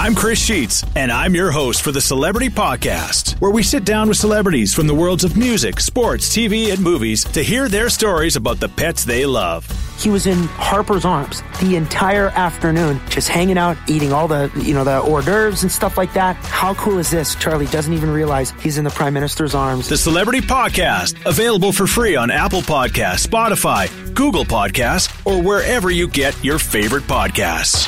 I'm Chris Sheets, and I'm your host for the Celebrity Podcast, where we sit down with celebrities from the worlds of music, sports, TV, and movies to hear their stories about the pets they love. He was in Harper's arms the entire afternoon, just hanging out, eating all the, you know, the hors d'oeuvres and stuff like that. How cool is this? Charlie doesn't even realize he's in the Prime Minister's arms. The Celebrity Podcast, available for free on Apple Podcasts, Spotify, Google Podcasts, or wherever you get your favorite podcasts.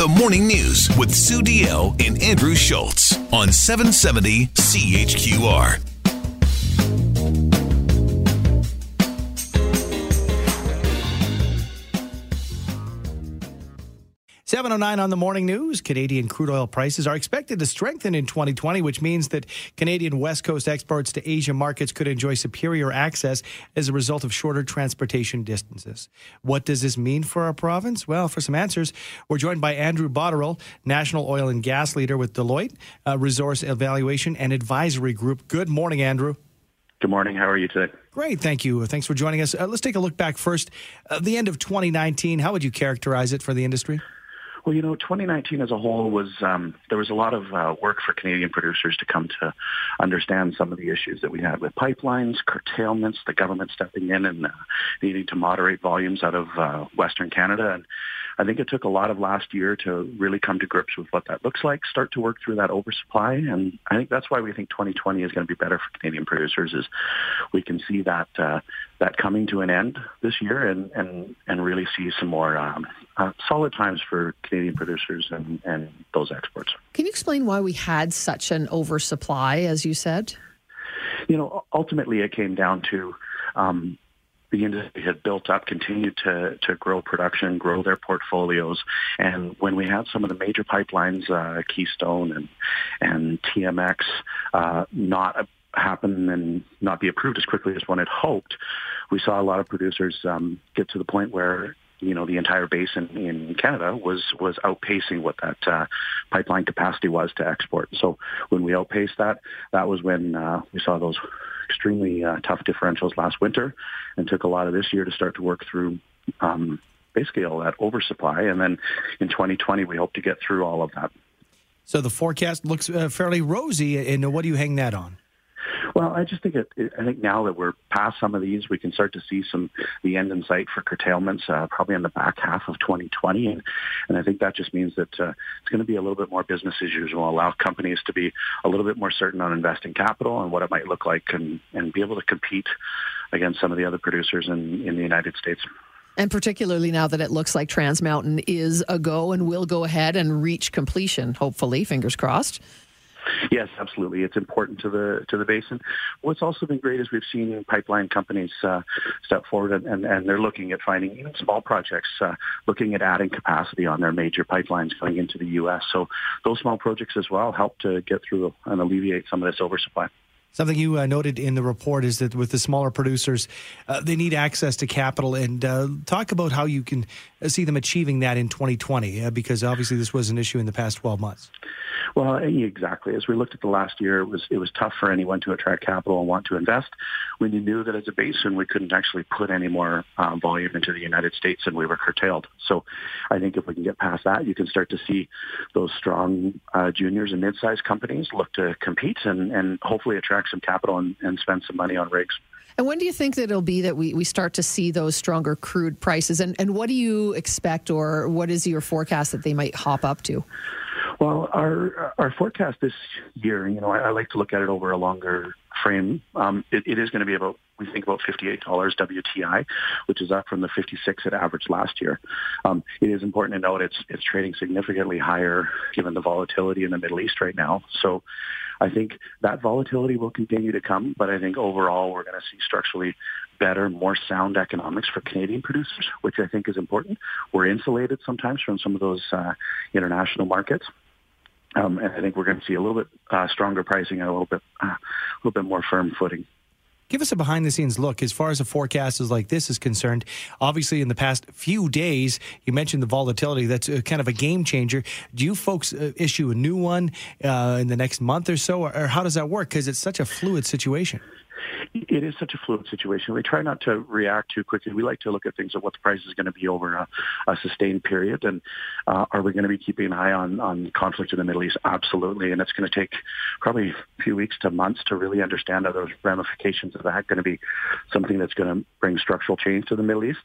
The Morning News with Sue Deyell and Andrew Schultz on 770 CHQR. 709 on the morning news. Canadian crude oil prices are expected to strengthen in 2020, which means that Canadian West Coast exports to Asia markets could enjoy superior access as a result of shorter transportation distances. What does this mean for our province? Well, for some answers, we're joined by Andrew Botterill, National Oil and Gas Leader with Deloitte uh, Resource Evaluation and Advisory Group. Good morning, Andrew. Good morning. How are you today? Great. Thank you. Thanks for joining us. Uh, let's take a look back first. Uh, the end of 2019, how would you characterize it for the industry? Well, you know, 2019 as a whole was um, there was a lot of uh, work for Canadian producers to come to understand some of the issues that we had with pipelines, curtailments, the government stepping in and uh, needing to moderate volumes out of uh, Western Canada, and I think it took a lot of last year to really come to grips with what that looks like, start to work through that oversupply. And I think that's why we think 2020 is going to be better for Canadian producers is we can see that uh, that coming to an end this year and, and, and really see some more um, uh, solid times for Canadian producers and, and those exports. Can you explain why we had such an oversupply, as you said? You know, ultimately it came down to um, the industry had built up, continued to, to grow production, grow their portfolios. And when we had some of the major pipelines, uh, Keystone and, and TMX, uh, not happen and not be approved as quickly as one had hoped, we saw a lot of producers um, get to the point where you know the entire basin in Canada was was outpacing what that uh, pipeline capacity was to export. So when we outpaced that, that was when uh, we saw those extremely uh, tough differentials last winter, and took a lot of this year to start to work through. Um, basically all that oversupply. And then in 2020 we hope to get through all of that. So the forecast looks uh, fairly rosy. And what do you hang that on well, I just think it, it, I think now that we're past some of these, we can start to see some the end in sight for curtailments, uh, probably in the back half of 2020, and and I think that just means that uh, it's going to be a little bit more business as usual. Allow companies to be a little bit more certain on investing capital and what it might look like, and and be able to compete against some of the other producers in in the United States. And particularly now that it looks like Trans Mountain is a go and will go ahead and reach completion, hopefully, fingers crossed. Yes, absolutely. It's important to the to the basin. What's also been great is we've seen pipeline companies uh, step forward and, and, and, they're looking at finding even small projects, uh, looking at adding capacity on their major pipelines going into the U.S. So those small projects as well help to get through and alleviate some of this oversupply. Something you uh, noted in the report is that with the smaller producers, uh, they need access to capital. And uh, talk about how you can see them achieving that in 2020, uh, because obviously this was an issue in the past 12 months. Well, exactly. As we looked at the last year, it was it was tough for anyone to attract capital and want to invest when you knew that as a basin we couldn't actually put any more um, volume into the United States and we were curtailed. So, I think if we can get past that, you can start to see those strong uh, juniors and mid-sized companies look to compete and, and hopefully attract some capital and, and spend some money on rigs. And when do you think that it'll be that we, we start to see those stronger crude prices? And, and what do you expect or what is your forecast that they might hop up to? Well, our our forecast this year, you know, I, I like to look at it over a longer frame. Um, it, it is going to be about we think about $58 WTI, which is up from the 56 it averaged last year. Um, it is important to note it's it's trading significantly higher given the volatility in the Middle East right now. So I think that volatility will continue to come, but I think overall we're going to see structurally better, more sound economics for Canadian producers, which I think is important. We're insulated sometimes from some of those uh, international markets. Um, and I think we're going to see a little bit uh, stronger pricing and a little bit, uh, a little bit more firm footing. Give us a behind the scenes look as far as a forecast is like this is concerned. Obviously, in the past few days, you mentioned the volatility. That's kind of a game changer. Do you folks uh, issue a new one uh, in the next month or so, or, or how does that work? Because it's such a fluid situation. It is such a fluid situation. We try not to react too quickly. We like to look at things at what the price is going to be over a, a sustained period. And uh, are we going to be keeping an eye on, on conflict in the Middle East? Absolutely. And it's going to take probably a few weeks to months to really understand are those ramifications of that going to be something that's going to bring structural change to the Middle East.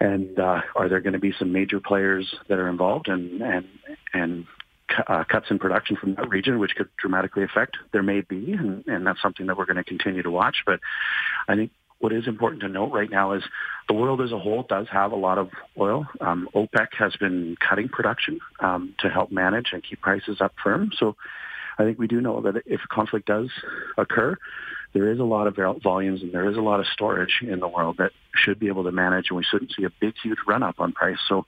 And uh, are there going to be some major players that are involved and and and uh, cuts in production from that region, which could dramatically affect. There may be, and, and that's something that we're going to continue to watch. But I think what is important to note right now is the world as a whole does have a lot of oil. Um, OPEC has been cutting production um, to help manage and keep prices up firm. So I think we do know that if a conflict does occur, there is a lot of volumes and there is a lot of storage in the world that should be able to manage, and we shouldn't see a big, huge run up on price. So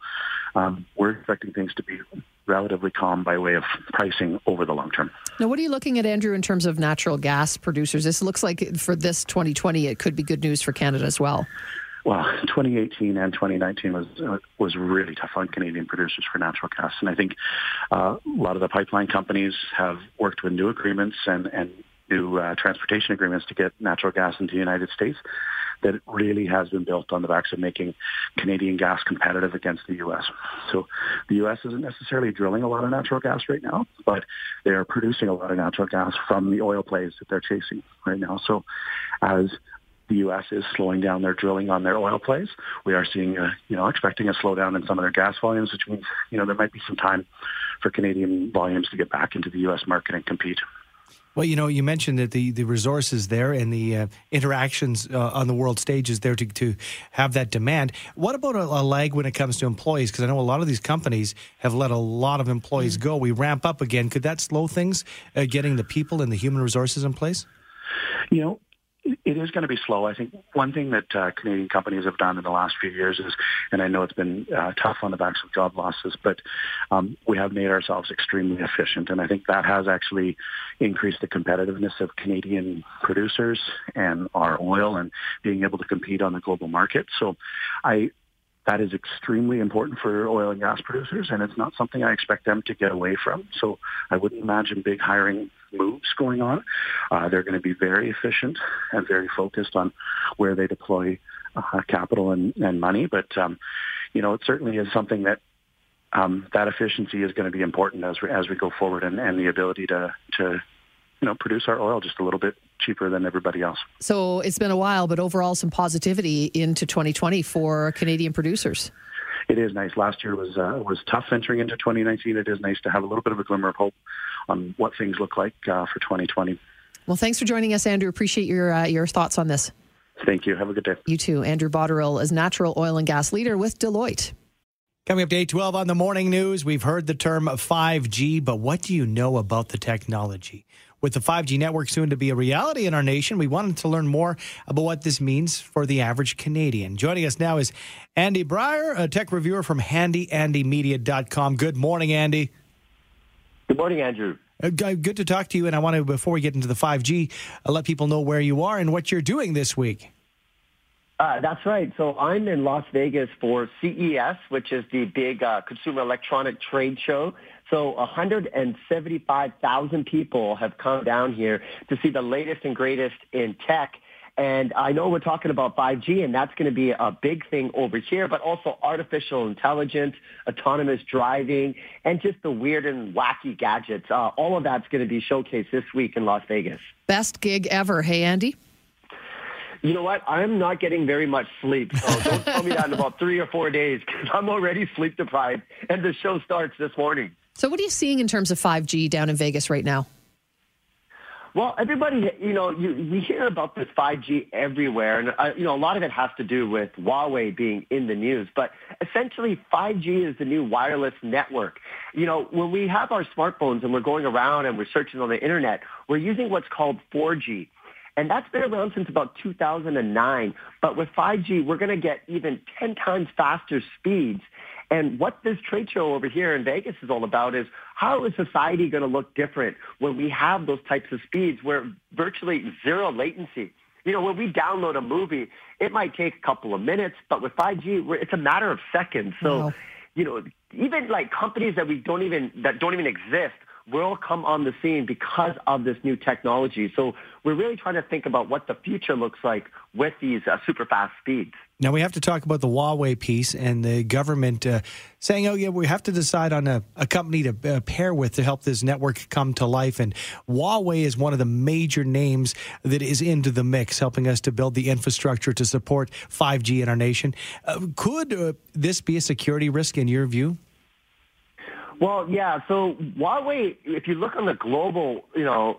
um, we're expecting things to be relatively calm by way of pricing over the long term. Now, what are you looking at, Andrew, in terms of natural gas producers? This looks like for this 2020, it could be good news for Canada as well. Well, 2018 and 2019 was uh, was really tough on Canadian producers for natural gas, and I think uh, a lot of the pipeline companies have worked with new agreements and and new uh, transportation agreements to get natural gas into the United States that really has been built on the backs of making Canadian gas competitive against the U.S. So the U.S. isn't necessarily drilling a lot of natural gas right now, but they are producing a lot of natural gas from the oil plays that they're chasing right now. So as the U.S. is slowing down their drilling on their oil plays. We are seeing, a, you know, expecting a slowdown in some of their gas volumes, which means, you know, there might be some time for Canadian volumes to get back into the U.S. market and compete. Well, you know, you mentioned that the, the resources there and the uh, interactions uh, on the world stage is there to, to have that demand. What about a, a lag when it comes to employees? Because I know a lot of these companies have let a lot of employees mm-hmm. go. We ramp up again. Could that slow things, uh, getting the people and the human resources in place? You know, it is going to be slow. I think one thing that uh, Canadian companies have done in the last few years is, and I know it's been uh, tough on the backs of job losses, but um, we have made ourselves extremely efficient, and I think that has actually increased the competitiveness of Canadian producers and our oil and being able to compete on the global market. So, I that is extremely important for oil and gas producers, and it's not something I expect them to get away from. So I wouldn't imagine big hiring moves going on. Uh, they're going to be very efficient and very focused on where they deploy uh, capital and, and money. But um, you know, it certainly is something that um, that efficiency is going to be important as we, as we go forward, and, and the ability to to you know produce our oil just a little bit cheaper than everybody else. So it's been a while, but overall some positivity into 2020 for Canadian producers. It is nice. Last year was uh, was tough entering into 2019. It is nice to have a little bit of a glimmer of hope on what things look like uh, for 2020. Well, thanks for joining us, Andrew. Appreciate your uh, your thoughts on this. Thank you. Have a good day. You too. Andrew Botterill is natural oil and gas leader with Deloitte. Coming up to 812 on the morning news, we've heard the term 5G, but what do you know about the technology? With the 5G network soon to be a reality in our nation, we wanted to learn more about what this means for the average Canadian. Joining us now is Andy Breyer, a tech reviewer from handyandymedia.com. Good morning, Andy. Good morning, Andrew. Uh, good to talk to you. And I want to, before we get into the 5G, uh, let people know where you are and what you're doing this week. Uh, that's right. So I'm in Las Vegas for CES, which is the big uh, consumer electronic trade show. So 175,000 people have come down here to see the latest and greatest in tech. And I know we're talking about 5G, and that's going to be a big thing over here, but also artificial intelligence, autonomous driving, and just the weird and wacky gadgets. Uh, all of that's going to be showcased this week in Las Vegas. Best gig ever. Hey, Andy? You know what? I'm not getting very much sleep. So don't tell me that in about three or four days because I'm already sleep deprived, and the show starts this morning. So, what are you seeing in terms of 5G down in Vegas right now? Well, everybody, you know, you, we hear about this 5G everywhere, and uh, you know, a lot of it has to do with Huawei being in the news. But essentially, 5G is the new wireless network. You know, when we have our smartphones and we're going around and we're searching on the internet, we're using what's called 4G. And that's been around since about 2009. But with 5G, we're going to get even 10 times faster speeds. And what this trade show over here in Vegas is all about is how is society going to look different when we have those types of speeds where virtually zero latency. You know, when we download a movie, it might take a couple of minutes, but with 5G, it's a matter of seconds. So, wow. you know, even like companies that we don't even that don't even exist will come on the scene because of this new technology. So we're really trying to think about what the future looks like with these uh, super fast speeds. Now we have to talk about the Huawei piece and the government uh, saying, "Oh yeah, we have to decide on a, a company to uh, pair with to help this network come to life." And Huawei is one of the major names that is into the mix, helping us to build the infrastructure to support 5G in our nation. Uh, could uh, this be a security risk in your view? Well, yeah. So Huawei, if you look on the global, you know,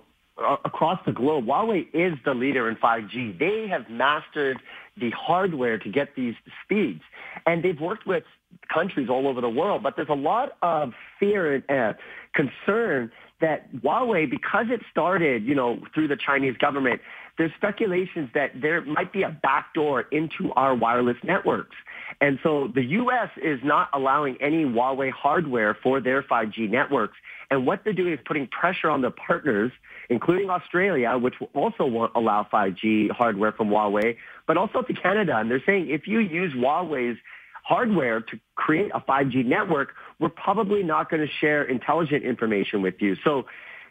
across the globe, Huawei is the leader in 5G. They have mastered the hardware to get these speeds, and they've worked with countries all over the world. But there's a lot of fear and uh, concern that Huawei, because it started, you know, through the Chinese government, there's speculations that there might be a backdoor into our wireless networks. And so the U.S. is not allowing any Huawei hardware for their 5G networks. And what they're doing is putting pressure on their partners, including Australia, which will also won't allow 5G hardware from Huawei, but also to Canada. And they're saying if you use Huawei's hardware to create a 5G network, we're probably not going to share intelligent information with you. So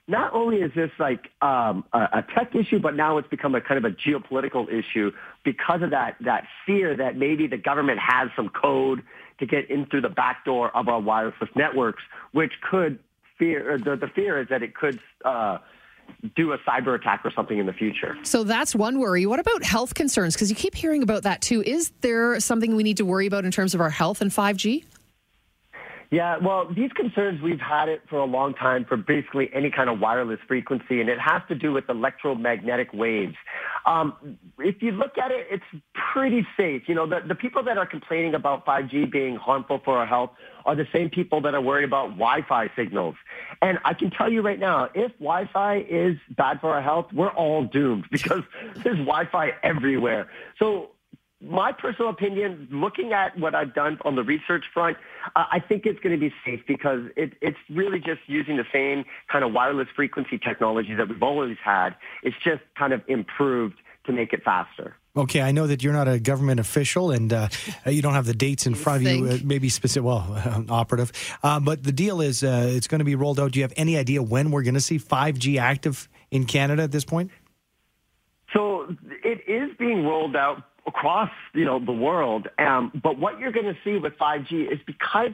not only is this like um, a, a tech issue, but now it's become a kind of a geopolitical issue because of that that fear that maybe the government has some code to get in through the back door of our wireless networks, which could fear the, the fear is that it could. Uh, do a cyber attack or something in the future. So that's one worry. What about health concerns? Because you keep hearing about that too. Is there something we need to worry about in terms of our health and 5G? Yeah, well, these concerns, we've had it for a long time for basically any kind of wireless frequency, and it has to do with electromagnetic waves. Um, if you look at it, it's pretty safe. You know, the, the people that are complaining about 5G being harmful for our health are the same people that are worried about Wi-Fi signals. And I can tell you right now, if Wi-Fi is bad for our health, we're all doomed because there's Wi-Fi everywhere. So my personal opinion, looking at what I've done on the research front, uh, I think it's going to be safe because it, it's really just using the same kind of wireless frequency technology that we've always had. It's just kind of improved to make it faster. Okay, I know that you're not a government official and uh, you don't have the dates in front of you, uh, maybe specific, well, uh, operative. Uh, but the deal is uh, it's going to be rolled out. Do you have any idea when we're going to see 5G active in Canada at this point? So it is being rolled out across, you know, the world. Um, but what you're going to see with 5G is because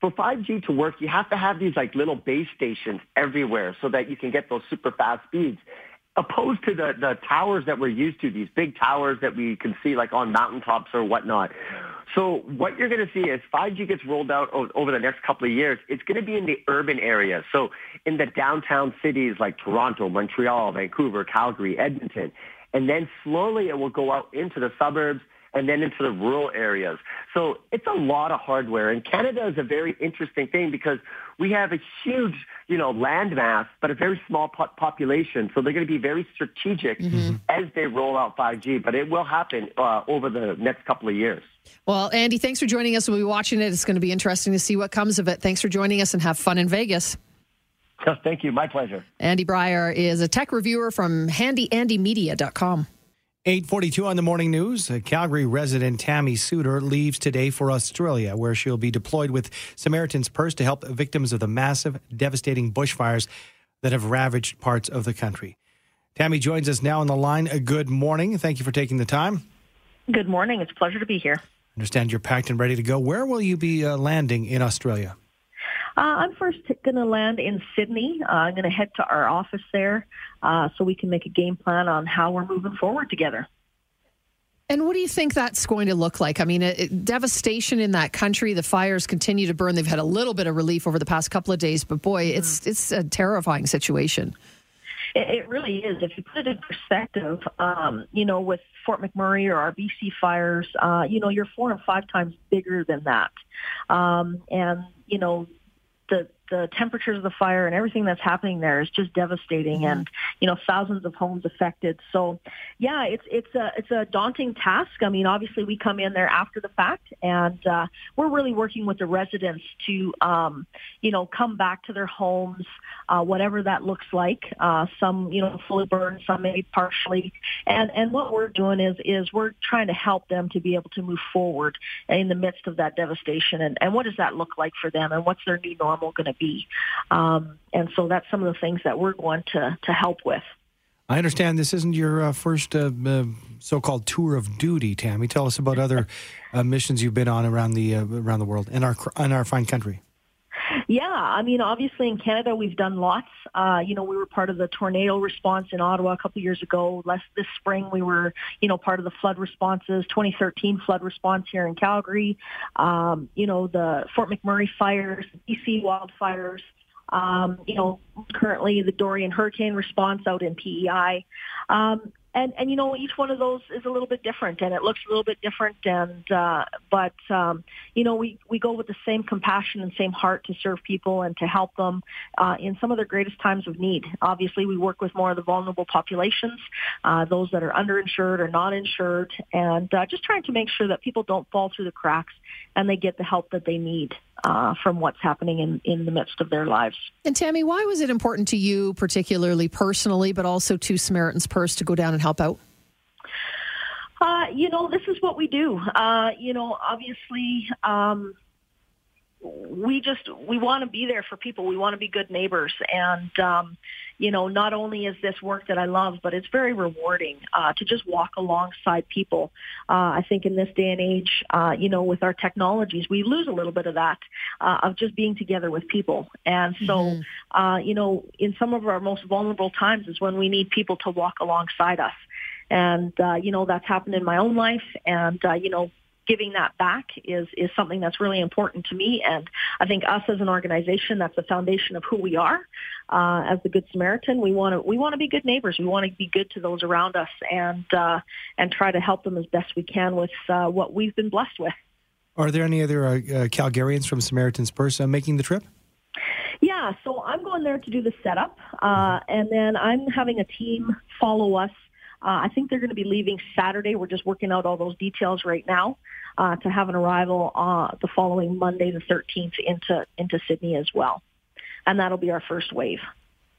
for 5G to work, you have to have these like little base stations everywhere so that you can get those super fast speeds. Opposed to the, the towers that we're used to, these big towers that we can see like on mountaintops or whatnot. So what you're going to see is 5G gets rolled out over the next couple of years. It's going to be in the urban areas. So in the downtown cities like Toronto, Montreal, Vancouver, Calgary, Edmonton. And then slowly it will go out into the suburbs and then into the rural areas. So it's a lot of hardware. And Canada is a very interesting thing because we have a huge, you know, land mass, but a very small po- population. So they're going to be very strategic mm-hmm. as they roll out 5G. But it will happen uh, over the next couple of years. Well, Andy, thanks for joining us. We'll be watching it. It's going to be interesting to see what comes of it. Thanks for joining us and have fun in Vegas. Thank you. My pleasure. Andy Breyer is a tech reviewer from handyandymedia.com. 842 on the morning news. Calgary resident Tammy Suter leaves today for Australia, where she'll be deployed with Samaritan's Purse to help victims of the massive, devastating bushfires that have ravaged parts of the country. Tammy joins us now on the line. Good morning. Thank you for taking the time. Good morning. It's a pleasure to be here. understand you're packed and ready to go. Where will you be uh, landing in Australia? Uh, I'm first going to land in Sydney. Uh, I'm going to head to our office there uh, so we can make a game plan on how we're moving forward together. And what do you think that's going to look like? I mean, it, it, devastation in that country. The fires continue to burn. They've had a little bit of relief over the past couple of days, but boy, mm-hmm. it's it's a terrifying situation. It, it really is. If you put it in perspective, um, you know, with Fort McMurray or our BC fires, uh, you know, you're four and five times bigger than that. Um, and, you know, the the temperatures of the fire and everything that's happening there is just devastating mm-hmm. and you know thousands of homes affected. So yeah it's it's a it's a daunting task. I mean obviously we come in there after the fact and uh, we're really working with the residents to um, you know come back to their homes uh, whatever that looks like. Uh, some you know fully burned some maybe partially. And and what we're doing is is we're trying to help them to be able to move forward in the midst of that devastation. And and what does that look like for them and what's their new normal going to be. Um, and so that's some of the things that we're going to, to help with. I understand this isn't your uh, first uh, uh, so-called tour of duty, Tammy. Tell us about other uh, missions you've been on around the uh, around the world and our in our fine country. Yeah, I mean, obviously in Canada we've done lots. Uh, you know, we were part of the tornado response in Ottawa a couple years ago. Last this spring we were, you know, part of the flood responses. 2013 flood response here in Calgary. Um, you know, the Fort McMurray fires, BC wildfires um, you know, currently the Dorian hurricane response out in PEI. Um, and, and you know each one of those is a little bit different and it looks a little bit different and uh, but um, you know we we go with the same compassion and same heart to serve people and to help them uh, in some of their greatest times of need. Obviously we work with more of the vulnerable populations uh, those that are underinsured or not insured and uh, just trying to make sure that people don't fall through the cracks and they get the help that they need uh, from what's happening in, in the midst of their lives. And Tammy, why was it important to you, particularly personally, but also to Samaritan's Purse to go down and help out? Uh, you know, this is what we do. Uh, you know, obviously, um, we just we want to be there for people. We want to be good neighbors, and um, you know, not only is this work that I love, but it's very rewarding uh, to just walk alongside people. Uh, I think in this day and age, uh, you know, with our technologies, we lose a little bit of that uh, of just being together with people. And so, mm-hmm. uh, you know, in some of our most vulnerable times is when we need people to walk alongside us. And, uh, you know, that's happened in my own life. And, uh, you know, giving that back is is something that's really important to me. And I think us as an organization, that's the foundation of who we are. Uh, as the Good Samaritan, we want to we want to be good neighbors. We want to be good to those around us, and uh, and try to help them as best we can with uh, what we've been blessed with. Are there any other uh, uh, Calgarians from Samaritan's Purse uh, making the trip? Yeah, so I'm going there to do the setup, and then I'm having a team follow us uh, I think they're going to be leaving Saturday. We're just working out all those details right now uh, to have an arrival uh, the following Monday, the 13th, into into Sydney as well, and that'll be our first wave.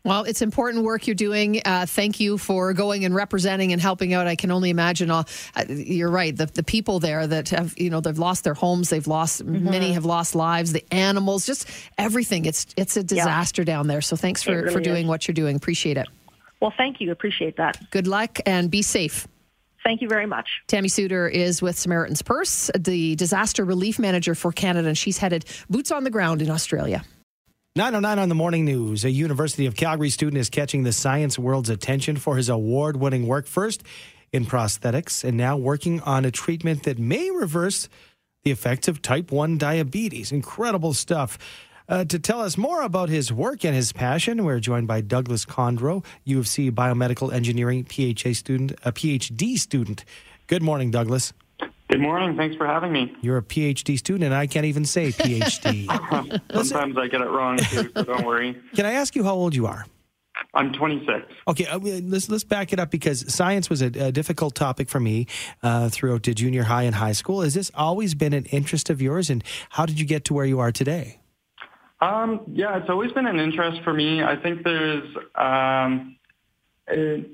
Well, it's important work you're doing. Uh, thank you for going and representing and helping out. I can only imagine. All, uh, you're right. The, the people there that have, you know, they've lost their homes. They've lost mm-hmm. many have lost lives. The animals, just everything. It's it's a disaster yeah. down there. So thanks for really for doing is. what you're doing. Appreciate it. Well, thank you. Appreciate that. Good luck and be safe. Thank you very much. Tammy Suter is with Samaritan's Purse, the disaster relief manager for Canada, and she's headed boots on the ground in Australia. 909 on the morning news. A University of Calgary student is catching the science world's attention for his award winning work, first in prosthetics, and now working on a treatment that may reverse the effects of type 1 diabetes. Incredible stuff. Uh, to tell us more about his work and his passion, we're joined by Douglas Kondro, U of C biomedical engineering PhD student. A PhD student. Good morning, Douglas. Good morning. Thanks for having me. You're a PhD student, and I can't even say PhD. Sometimes I get it wrong too, so don't worry. Can I ask you how old you are? I'm 26. Okay, uh, let's let's back it up because science was a, a difficult topic for me uh, throughout the junior high and high school. Has this always been an interest of yours, and how did you get to where you are today? Um, yeah, it's always been an interest for me. I think there's, um, it,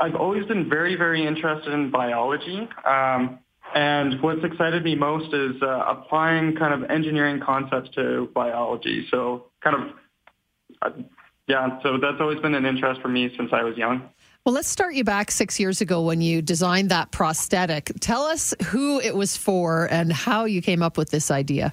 I've always been very, very interested in biology. Um, and what's excited me most is uh, applying kind of engineering concepts to biology. So kind of, uh, yeah, so that's always been an interest for me since I was young. Well, let's start you back six years ago when you designed that prosthetic. Tell us who it was for and how you came up with this idea.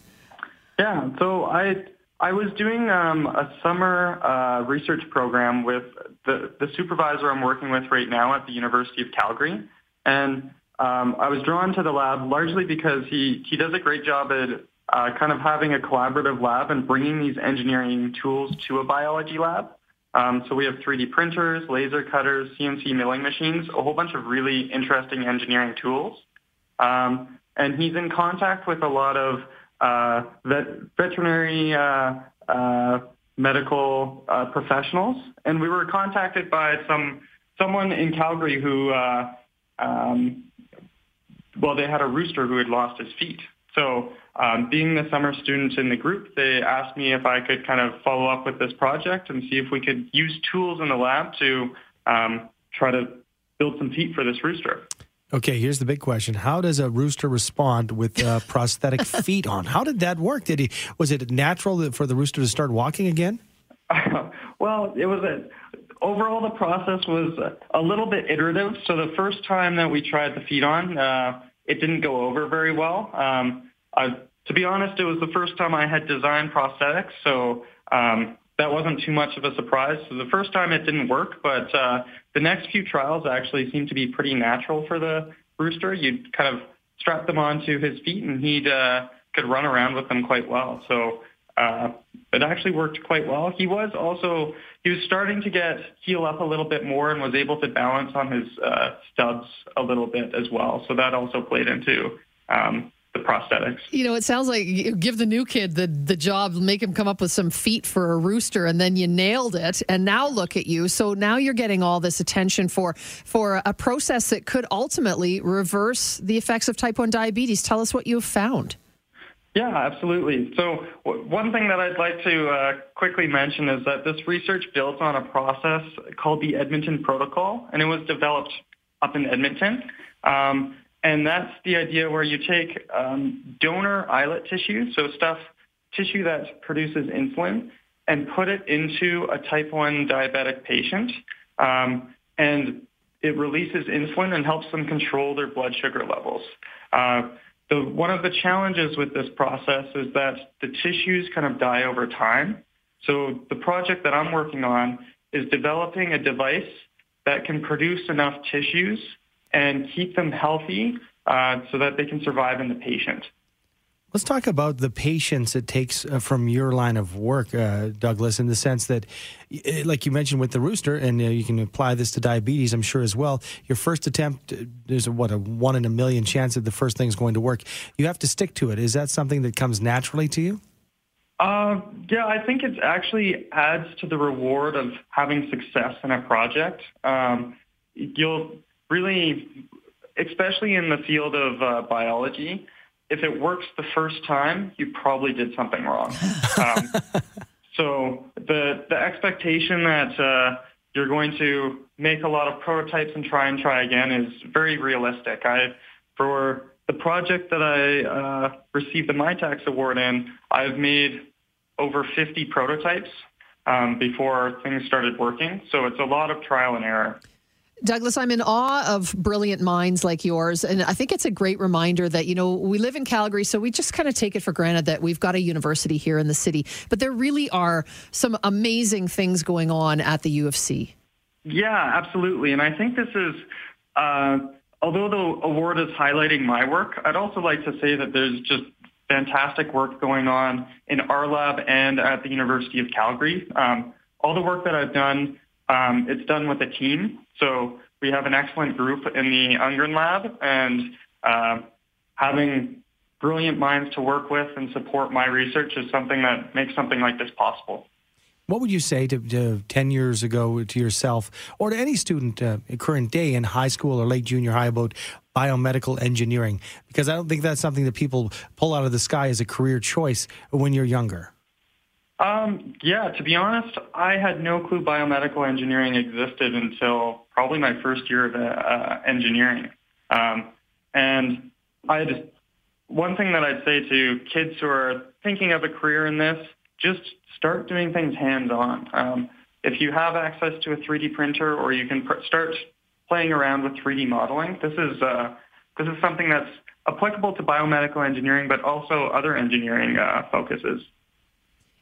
Yeah, so I I was doing um, a summer uh, research program with the, the supervisor I'm working with right now at the University of Calgary. And um, I was drawn to the lab largely because he, he does a great job at uh, kind of having a collaborative lab and bringing these engineering tools to a biology lab. Um, so we have 3D printers, laser cutters, CNC milling machines, a whole bunch of really interesting engineering tools. Um, and he's in contact with a lot of uh, vet, veterinary uh, uh, medical uh, professionals, and we were contacted by some someone in Calgary who, um, well, they had a rooster who had lost his feet. So, um, being the summer student in the group, they asked me if I could kind of follow up with this project and see if we could use tools in the lab to um, try to build some feet for this rooster. Okay, here's the big question: How does a rooster respond with uh, prosthetic feet on? How did that work? Did he was it natural for the rooster to start walking again? well, it was a overall the process was a little bit iterative. So the first time that we tried the feet on, uh, it didn't go over very well. Um, I, to be honest, it was the first time I had designed prosthetics, so um, that wasn't too much of a surprise. So the first time it didn't work, but uh, the next few trials actually seemed to be pretty natural for the rooster. You'd kind of strap them onto his feet, and he'd uh, could run around with them quite well. So uh, it actually worked quite well. He was also he was starting to get heal up a little bit more and was able to balance on his uh, stubs a little bit as well. So that also played into um, the prosthetics. You know, it sounds like you give the new kid the the job, make him come up with some feet for a rooster, and then you nailed it. And now look at you. So now you're getting all this attention for for a process that could ultimately reverse the effects of type one diabetes. Tell us what you have found. Yeah, absolutely. So w- one thing that I'd like to uh, quickly mention is that this research builds on a process called the Edmonton Protocol, and it was developed up in Edmonton. Um, and that's the idea where you take um, donor islet tissue, so stuff, tissue that produces insulin, and put it into a type 1 diabetic patient. Um, and it releases insulin and helps them control their blood sugar levels. Uh, the, one of the challenges with this process is that the tissues kind of die over time. So the project that I'm working on is developing a device that can produce enough tissues and keep them healthy uh, so that they can survive in the patient. Let's talk about the patience it takes uh, from your line of work, uh, Douglas, in the sense that, like you mentioned with the rooster, and uh, you can apply this to diabetes, I'm sure as well. Your first attempt, uh, there's a, what a one in a million chance that the first thing is going to work. You have to stick to it. Is that something that comes naturally to you? Uh, yeah, I think it actually adds to the reward of having success in a project. Um, you'll really, especially in the field of uh, biology if it works the first time, you probably did something wrong. Um, so the the expectation that uh, you're going to make a lot of prototypes and try and try again is very realistic. I for the project that I uh, received the Mitacs award in, I've made over 50 prototypes um, before things started working. So it's a lot of trial and error. Douglas, I'm in awe of brilliant minds like yours. And I think it's a great reminder that, you know, we live in Calgary, so we just kind of take it for granted that we've got a university here in the city. But there really are some amazing things going on at the U of C. Yeah, absolutely. And I think this is, uh, although the award is highlighting my work, I'd also like to say that there's just fantastic work going on in our lab and at the University of Calgary. Um, all the work that I've done um, it's done with a team. So we have an excellent group in the Ungrin lab and uh, having brilliant minds to work with and support my research is something that makes something like this possible. What would you say to, to 10 years ago to yourself or to any student uh, current day in high school or late junior high about biomedical engineering? Because I don't think that's something that people pull out of the sky as a career choice when you're younger. Um, yeah, to be honest, I had no clue biomedical engineering existed until probably my first year of uh, engineering. Um, and I just, one thing that I'd say to kids who are thinking of a career in this, just start doing things hands-on. Um, if you have access to a 3D printer or you can pr- start playing around with 3D modeling, this is, uh, this is something that's applicable to biomedical engineering, but also other engineering uh, focuses.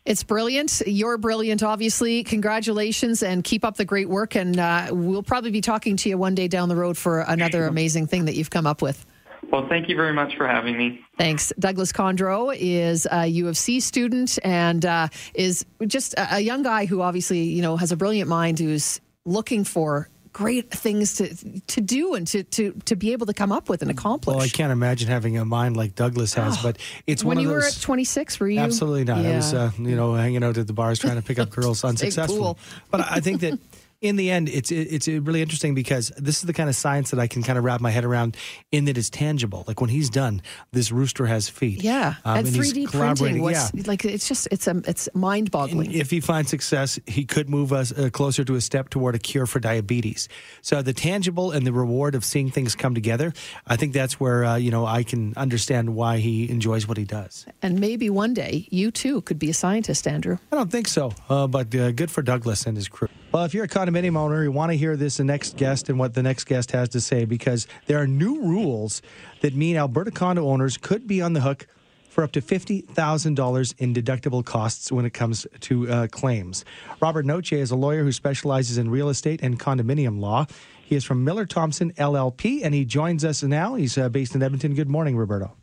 It's brilliant. You're brilliant, obviously. Congratulations and keep up the great work. And uh, we'll probably be talking to you one day down the road for another amazing thing that you've come up with. Well, thank you very much for having me. Thanks. Douglas Kondro is a U of C student and uh, is just a young guy who obviously, you know, has a brilliant mind who's looking for great things to to do and to to to be able to come up with and accomplish. Well, I can't imagine having a mind like Douglas has, oh, but it's when one you of those, were at 26. Were you? Absolutely not. Yeah. I was, uh, you know, hanging out at the bars trying to pick up girls unsuccessfully. But I think that in the end, it's it's really interesting because this is the kind of science that I can kind of wrap my head around in that it's tangible. Like when he's done, this rooster has feet. Yeah, Um, and and 3D printing. Yeah. Like it's just it's a it's mind boggling. If he finds success, he could move us uh, closer to a step toward a cure for diabetes. So the tangible and the reward of seeing things come together, I think that's where uh, you know I can understand why he enjoys what he does. And maybe one day you too could be a scientist, Andrew. I don't think so, uh, but uh, good for Douglas and his crew. Well, if you're a condominium owner, you want to hear this the next guest and what the next guest has to say because there are new rules that mean Alberta condo owners could be on the hook for up to $50,000 in deductible costs when it comes to uh, claims. Robert Noce is a lawyer who specializes in real estate and condominium law. He is from Miller Thomson LLP and he joins us now. He's uh, based in Edmonton. Good morning, Roberto.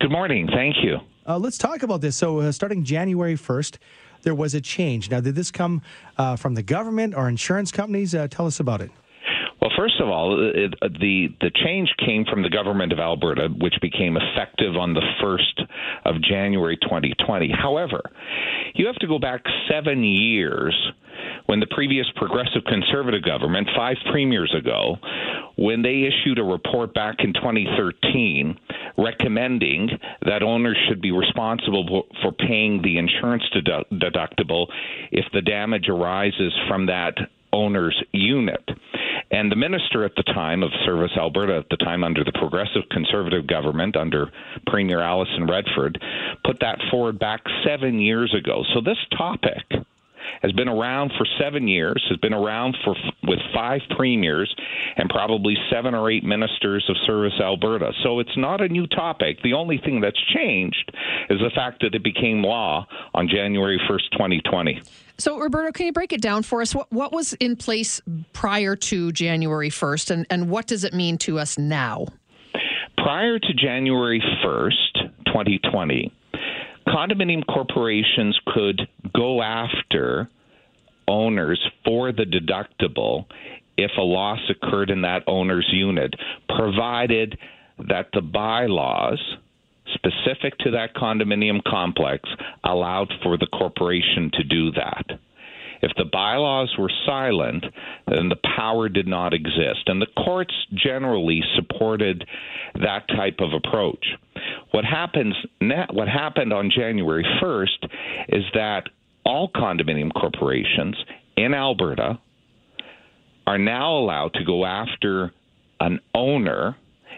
Good morning. Thank you. Uh, let's talk about this. So, uh, starting January 1st, there was a change. Now, did this come uh, from the government or insurance companies? Uh, tell us about it. Well, first of all, it, uh, the the change came from the government of Alberta, which became effective on the first of January 2020. However, you have to go back seven years when the previous progressive conservative government, five premiers ago, when they issued a report back in 2013 recommending that owners should be responsible for paying the insurance dedu- deductible if the damage arises from that owner's unit. And the minister at the time of Service Alberta, at the time under the progressive conservative government, under Premier Alison Redford, put that forward back seven years ago. So this topic has been around for seven years, has been around for with five premiers and probably seven or eight ministers of Service Alberta. So it's not a new topic. The only thing that's changed is the fact that it became law on January 1st, 2020. So, Roberto, can you break it down for us? What what was in place prior to January first, and and what does it mean to us now? Prior to January 1st, 2020, condominium corporations could go after owners for the deductible if a loss occurred in that owner's unit, provided that the bylaws specific to that condominium complex allowed for the corporation to do that. If the bylaws were silent, then the power did not exist. And the courts generally supported that type of approach. What happens what happened on January 1st is that all condominium corporations in Alberta are now allowed to go after an owner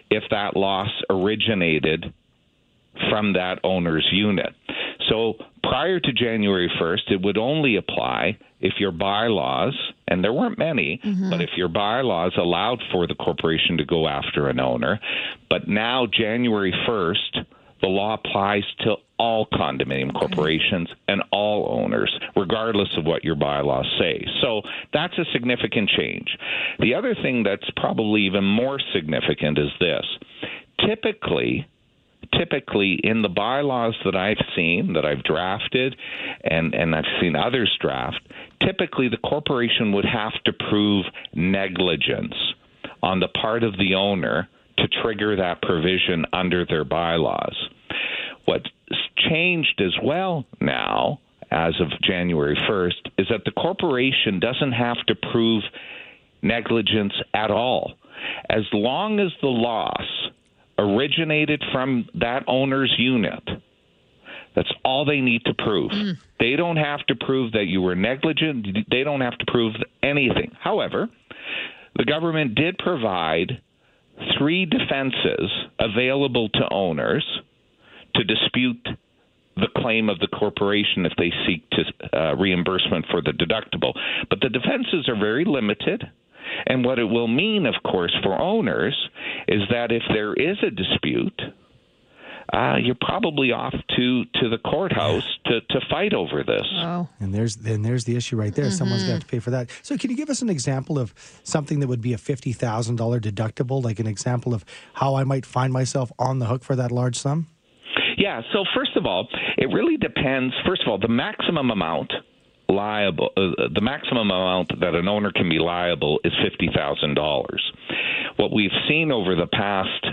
if that loss originated from that owner's unit. So prior to January 1st, it would only apply if your bylaws, and there weren't many, mm-hmm. but if your bylaws allowed for the corporation to go after an owner. But now, January 1st, the law applies to all condominium corporations and all owners, regardless of what your bylaws say. So that's a significant change. The other thing that's probably even more significant is this. Typically, typically in the bylaws that I've seen, that I've drafted, and, and I've seen others draft, typically the corporation would have to prove negligence on the part of the owner to trigger that provision under their bylaws. What's changed as well now, as of January 1st, is that the corporation doesn't have to prove negligence at all. As long as the loss originated from that owner's unit, that's all they need to prove. Mm. They don't have to prove that you were negligent. They don't have to prove anything. However, the government did provide three defenses available to owners to dispute the claim of the corporation if they seek to uh, reimbursement for the deductible. But the defenses are very limited. And what it will mean, of course, for owners is that if there is a dispute, uh, you're probably off to, to the courthouse to, to fight over this. Oh. And there's and there's the issue right there. Mm-hmm. Someone's got to pay for that. So can you give us an example of something that would be a fifty thousand dollar deductible, like an example of how I might find myself on the hook for that large sum? Yeah. So first of all, it really depends. First of all, the maximum amount liable uh, the maximum amount that an owner can be liable is $50,000. What we've seen over the past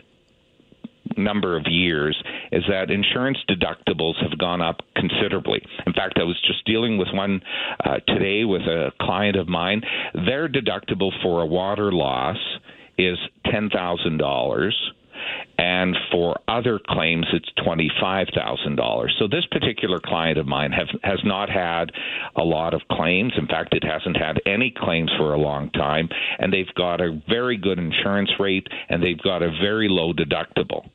number of years is that insurance deductibles have gone up considerably. In fact, I was just dealing with one uh, today with a client of mine. Their deductible for a water loss is $10,000 and for other claims it's $25,000. So this particular client of mine have, has not had a lot of claims. In fact, it hasn't had any claims for a long time, and they've got a very good insurance rate and they've got a very low deductible.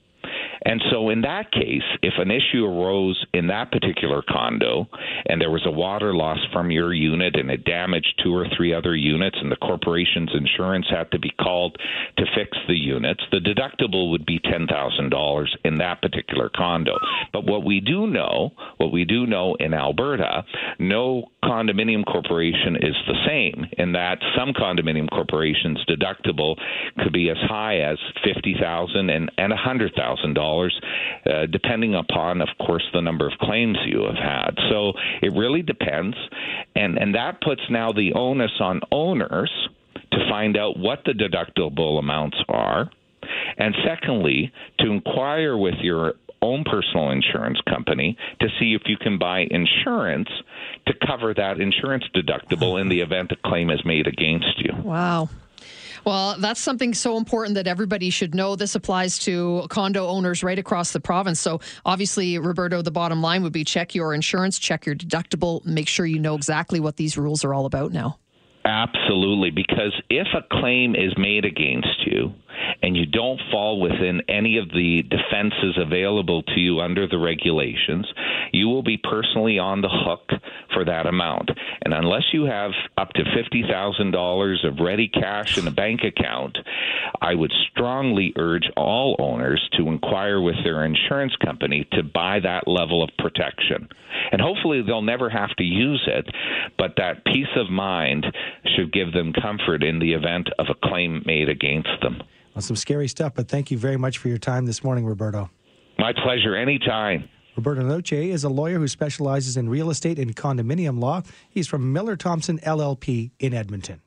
And so, in that case, if an issue arose in that particular condo and there was a water loss from your unit and it damaged two or three other units and the corporation's insurance had to be called to fix the units, the deductible would be $10,000 in that particular condo. But what we do know, what we do know in Alberta, no condominium corporation is the same in that some condominium corporations deductible could be as high as 50,000 and, and $100,000 dollars, uh, depending upon, of course, the number of claims you have had. So it really depends, and and that puts now the onus on owners to find out what the deductible amounts are, and secondly, to inquire with your own personal insurance company to see if you can buy insurance to cover that insurance deductible in the event a claim is made against you. Wow. Well, that's something so important that everybody should know. This applies to condo owners right across the province. So, obviously, Roberto, the bottom line would be check your insurance, check your deductible, make sure you know exactly what these rules are all about now. Absolutely, because if a claim is made against you and you don't fall within any of the defenses available to you under the regulations, you will be personally on the hook for that amount. And unless you have up to $50,000 of ready cash in a bank account, I would strongly urge all owners to inquire with their insurance company to buy that level of protection. And hopefully they'll never have to use it, but that peace of mind should give them comfort in the event of a claim made against them. Well, some scary stuff, but thank you very much for your time this morning, Roberto. My pleasure. Anytime. Roberto Noce is a lawyer who specializes in real estate and condominium law. He's from Miller Thomson LLP in Edmonton.